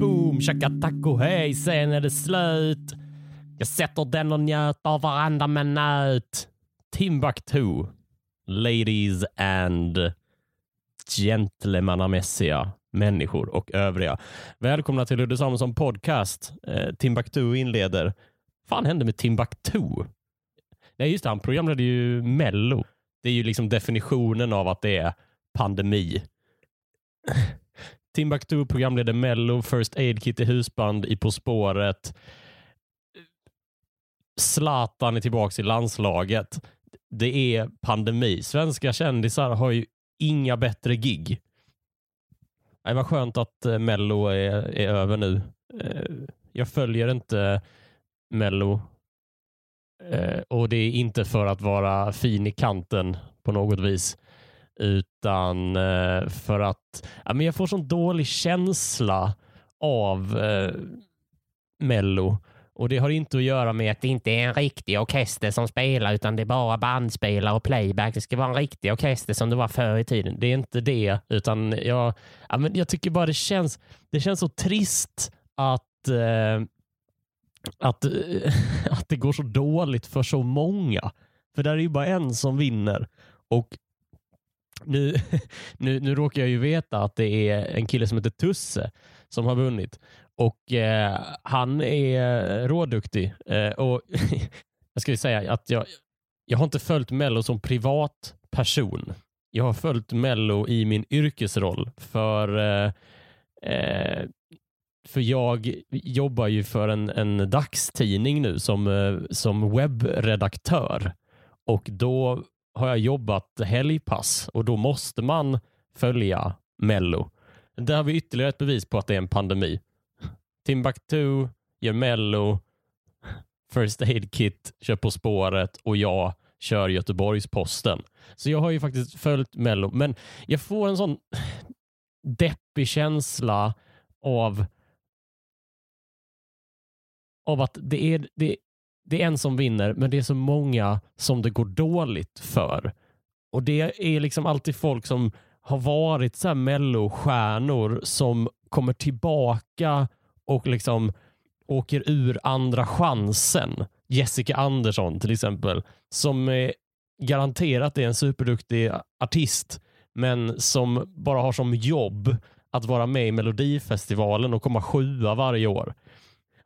Boom, taco, hej, sen är det slut. Jag sätter den och njöt av varandra med nöt. Timbuktu. Ladies and gentlemannamässiga människor och övriga. Välkomna till Ludde Samuelsson podcast. Eh, Timbuktu inleder. fan hände med Timbuktu? Nej, just det. Han programledde ju Mello. Det är ju liksom definitionen av att det är pandemi. Timbuktu programledde Mello, First Aid Kit i husband i På spåret. Zlatan är tillbaka i landslaget. Det är pandemi. Svenska kändisar har ju inga bättre gig. Det var skönt att eh, Mello är, är över nu. Eh, jag följer inte Mello eh, och det är inte för att vara fin i kanten på något vis utan eh, för att ja, men jag får sån dålig känsla av eh, Mello och det har inte att göra med att det inte är en riktig orkester som spelar utan det är bara bandspelare och playback. Det ska vara en riktig orkester som det var förr i tiden. Det är inte det utan jag, ja, men jag tycker bara det känns, det känns så trist att, eh, att, att det går så dåligt för så många. För där är ju bara en som vinner och nu, nu, nu råkar jag ju veta att det är en kille som heter Tusse som har vunnit och eh, han är råduktig. Eh, och jag ska ju säga att jag, jag har inte följt Mello som privat person. Jag har följt Mello i min yrkesroll för eh, eh för jag jobbar ju för en, en dagstidning nu som, eh, som webbredaktör och då har jag jobbat helgpass och då måste man följa Mello. Där har vi ytterligare ett bevis på att det är en pandemi. Timbuktu gör Mello, First Aid Kit kör På spåret och jag kör Göteborgs-Posten. Så jag har ju faktiskt följt Mello, men jag får en sån deppig känsla av av att det är, det, det är en som vinner, men det är så många som det går dåligt för. Och det är liksom alltid folk som har varit så här mellostjärnor som kommer tillbaka och liksom åker ur andra chansen. Jessica Andersson till exempel, som är garanterat är en superduktig artist, men som bara har som jobb att vara med i Melodifestivalen och komma sjua varje år.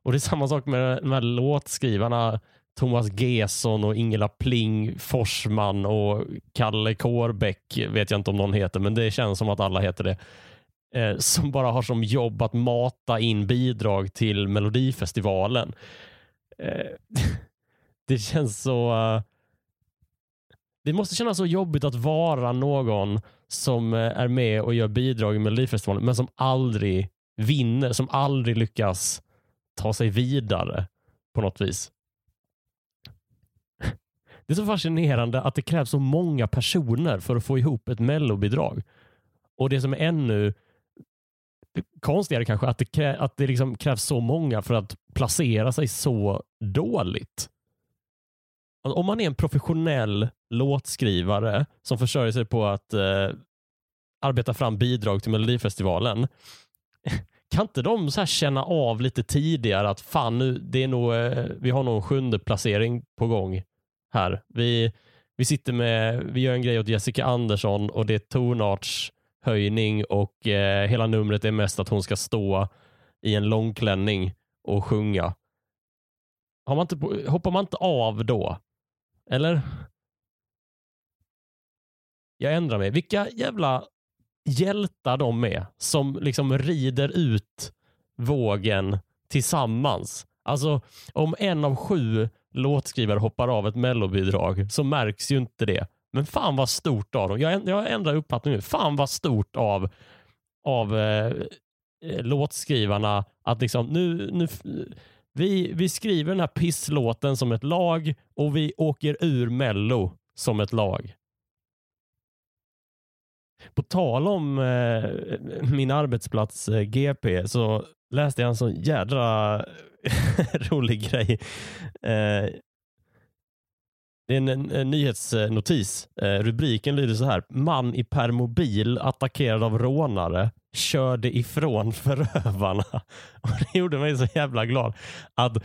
Och Det är samma sak med de här låtskrivarna Thomas Gesson och Ingela Pling Forsman och Kalle Kårbäck vet jag inte om någon heter, men det känns som att alla heter det eh, som bara har som jobb att mata in bidrag till Melodifestivalen. Eh, det känns så... Uh, det måste kännas så jobbigt att vara någon som uh, är med och gör bidrag i Melodifestivalen, men som aldrig vinner, som aldrig lyckas ta sig vidare på något vis. Det är så fascinerande att det krävs så många personer för att få ihop ett mellobidrag. Och det som är ännu konstigare kanske att det, krä, att det liksom krävs så många för att placera sig så dåligt. Alltså, om man är en professionell låtskrivare som försörjer sig på att eh, arbeta fram bidrag till Melodifestivalen, kan inte de så känna av lite tidigare att fan nu, det är nog, eh, vi har nog en sjunde placering på gång här. Vi, vi sitter med, vi gör en grej åt Jessica Andersson och det är tonarts höjning och eh, hela numret är mest att hon ska stå i en långklänning och sjunga. Har man inte, hoppar man inte av då? Eller? Jag ändrar mig. Vilka jävla hjältar de är som liksom rider ut vågen tillsammans. Alltså om en av sju låtskrivare hoppar av ett mellobidrag så märks ju inte det. Men fan vad stort av dem. Jag, jag ändrar uppfattning nu. Fan vad stort av, av eh, eh, låtskrivarna att liksom nu, nu vi, vi skriver den här pisslåten som ett lag och vi åker ur Mello som ett lag. På tal om eh, min arbetsplats eh, GP så läste jag en sån jädra rolig grej. Eh, Det är en, en, en nyhetsnotis. Eh, rubriken lyder så här. Man i permobil attackerad av rånare körde ifrån förövarna. Och det gjorde mig så jävla glad. Att,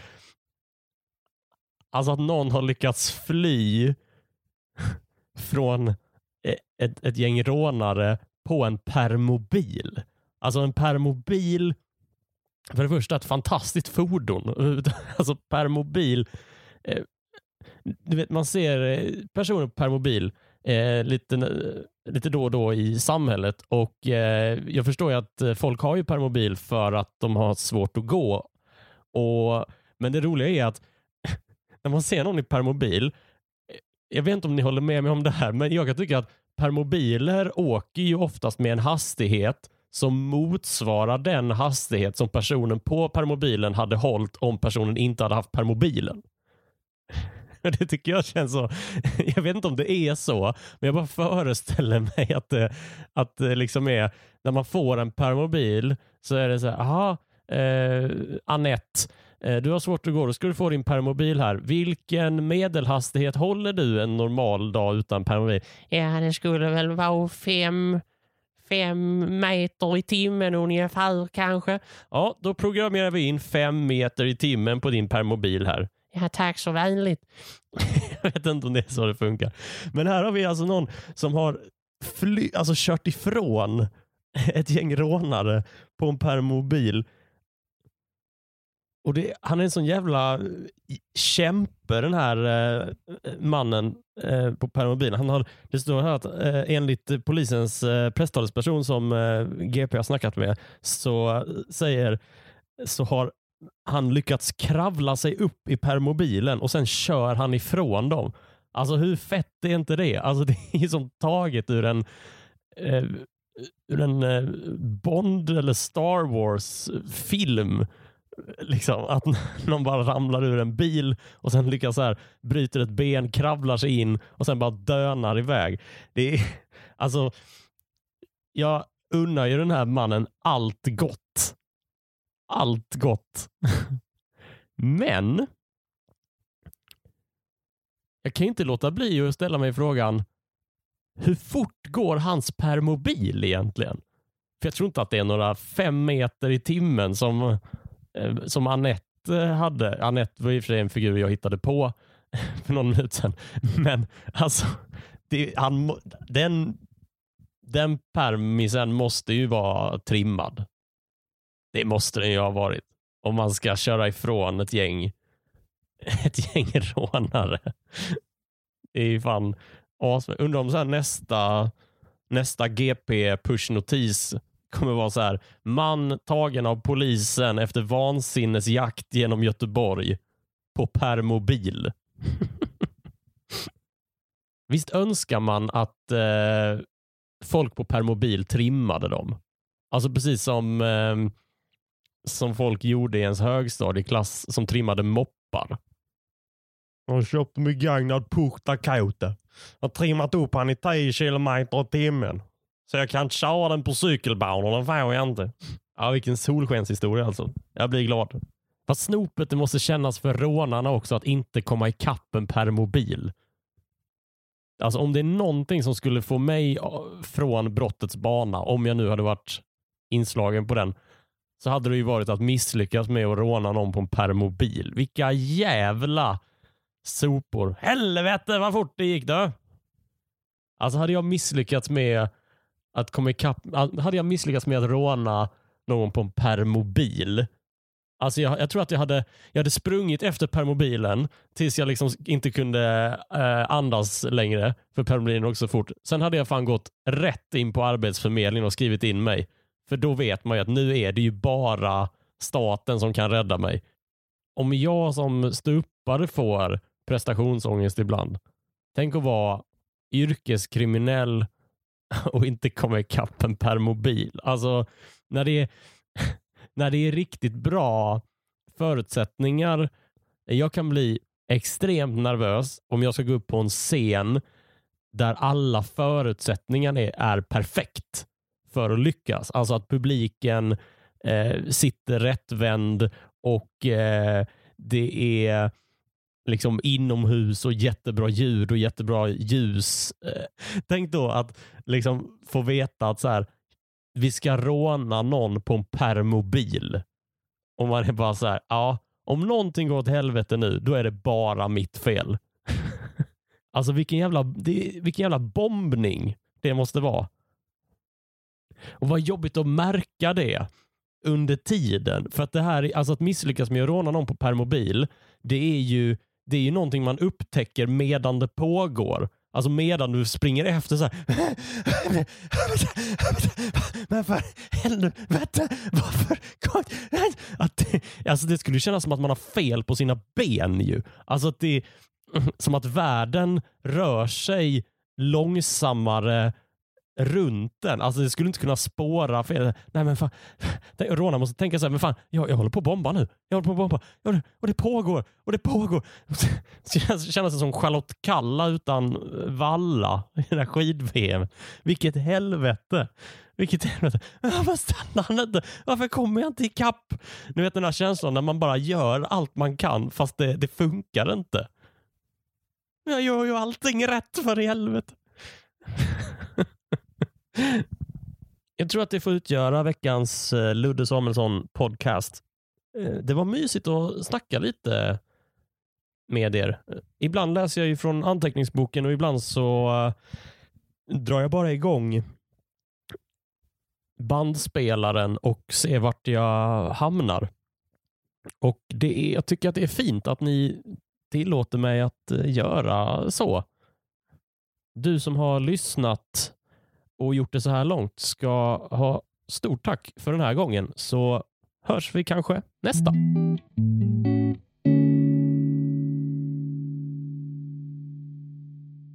alltså att någon har lyckats fly från Eh, ett, ett gäng rånare på en permobil. Alltså en permobil, för det första ett fantastiskt fordon. Alltså permobil, eh, du vet man ser eh, personer på permobil eh, lite, lite då och då i samhället och eh, jag förstår ju att eh, folk har ju permobil för att de har svårt att gå. Och, men det roliga är att när man ser någon i permobil, jag vet inte om ni håller med mig om det här, men jag kan tycka att permobiler åker ju oftast med en hastighet som motsvarar den hastighet som personen på permobilen hade hållit om personen inte hade haft permobilen. Det tycker jag känns så. Jag vet inte om det är så, men jag bara föreställer mig att det, att det liksom är när man får en permobil så är det så här, aha, eh, Annette, du har svårt att gå, då ska du få din permobil här. Vilken medelhastighet håller du en normal dag utan permobil? Ja, det skulle väl vara fem fem meter i timmen ungefär kanske. Ja, då programmerar vi in fem meter i timmen på din permobil här. Ja, tack så vänligt. jag vet inte om det är så det funkar. Men här har vi alltså någon som har fly, alltså kört ifrån ett gäng rånare på en permobil. Och det, han är en sån jävla eh, kämpe den här eh, mannen eh, på permobilen. Han har, det står här att eh, enligt polisens eh, presstalesperson som eh, GP har snackat med så eh, säger så har han lyckats kravla sig upp i permobilen och sen kör han ifrån dem. Alltså hur fett är inte det? Alltså det är som taget ur en, eh, ur en eh, Bond eller Star Wars film. Liksom, att någon bara ramlar ur en bil och sen lyckas så här, bryter ett ben, kravlar sig in och sen bara dönar iväg. Det är, alltså, jag unnar ju den här mannen allt gott allt gott. Men jag kan inte låta bli att ställa mig frågan hur fort går hans permobil egentligen? För jag tror inte att det är några fem meter i timmen som, Eh, som Annette eh, hade. Annette var i och för sig en figur jag hittade på för någon minut sedan. Men alltså, det, han, den, den permisen måste ju vara trimmad. Det måste den ju ha varit. Om man ska köra ifrån ett gäng, ett gäng rånare. Det är ju fan Undrar om så här nästa, nästa GP pushnotis kommer vara så här. Man tagen av polisen efter vansinnesjakt genom Göteborg på permobil. Visst önskar man att eh, folk på permobil trimmade dem? Alltså precis som eh, som folk gjorde i ens högstadieklass som trimmade moppar. Jag köpte mig gagnad Puch Dakota. Jag har trimmat upp han i 10 kilometer i timmen. Så jag kan köra den på cykelbanorna, får jag inte. Ja, vilken solskenshistoria alltså. Jag blir glad. Fast snopet det måste kännas för rånarna också att inte komma ikapp en permobil. Alltså om det är någonting som skulle få mig från brottets bana, om jag nu hade varit inslagen på den, så hade det ju varit att misslyckas med att råna någon på en permobil. Vilka jävla sopor. Helvete vad fort det gick då. Alltså hade jag misslyckats med att komma ikapp, hade jag misslyckats med att råna någon på en permobil. Alltså jag, jag tror att jag hade, jag hade sprungit efter permobilen tills jag liksom inte kunde eh, andas längre för permobilen också fort. Sen hade jag fan gått rätt in på Arbetsförmedlingen och skrivit in mig. För då vet man ju att nu är det ju bara staten som kan rädda mig. Om jag som stupare får prestationsångest ibland, tänk att vara yrkeskriminell och inte komma ikapp en permobil. Alltså, när det, är, när det är riktigt bra förutsättningar. Jag kan bli extremt nervös om jag ska gå upp på en scen där alla förutsättningar är, är perfekt för att lyckas. Alltså att publiken eh, sitter rättvänd och eh, det är liksom inomhus och jättebra ljud och jättebra ljus. Eh, tänk då att liksom få veta att så här, vi ska råna någon på en permobil. Och man är bara så här, ja, om någonting går åt helvete nu, då är det bara mitt fel. alltså vilken jävla, det, vilken jävla bombning det måste vara. Och vad jobbigt att märka det under tiden. För att det här, alltså att misslyckas med att råna någon på permobil, det är ju det är ju någonting man upptäcker medan det pågår. Alltså medan du springer efter så här. Men för helvete, varför? Att det, alltså det skulle kännas som att man har fel på sina ben ju. Alltså att det som att världen rör sig långsammare runt den. Alltså det skulle inte kunna spåra fel. Nej men fan. Rona måste tänka så här, men fan, jag, jag håller på att bomba nu. Jag håller på att bomba. Jag, och det pågår. Och det pågår. Det känns, känns som Charlotte Kalla utan eh, valla i den här skid-VM. Vilket helvete. Vilket helvete. Varför stannar han inte? Varför kommer jag inte ikapp? Ni vet den här känslan när man bara gör allt man kan fast det, det funkar inte. Jag gör ju allting rätt för i helvete. Jag tror att det får utgöra veckans eh, Ludde Samuelsson podcast. Eh, det var mysigt att snacka lite med er. Ibland läser jag ju från anteckningsboken och ibland så eh, drar jag bara igång bandspelaren och ser vart jag hamnar. Och det är, Jag tycker att det är fint att ni tillåter mig att göra så. Du som har lyssnat och gjort det så här långt ska ha stort tack för den här gången så hörs vi kanske nästa.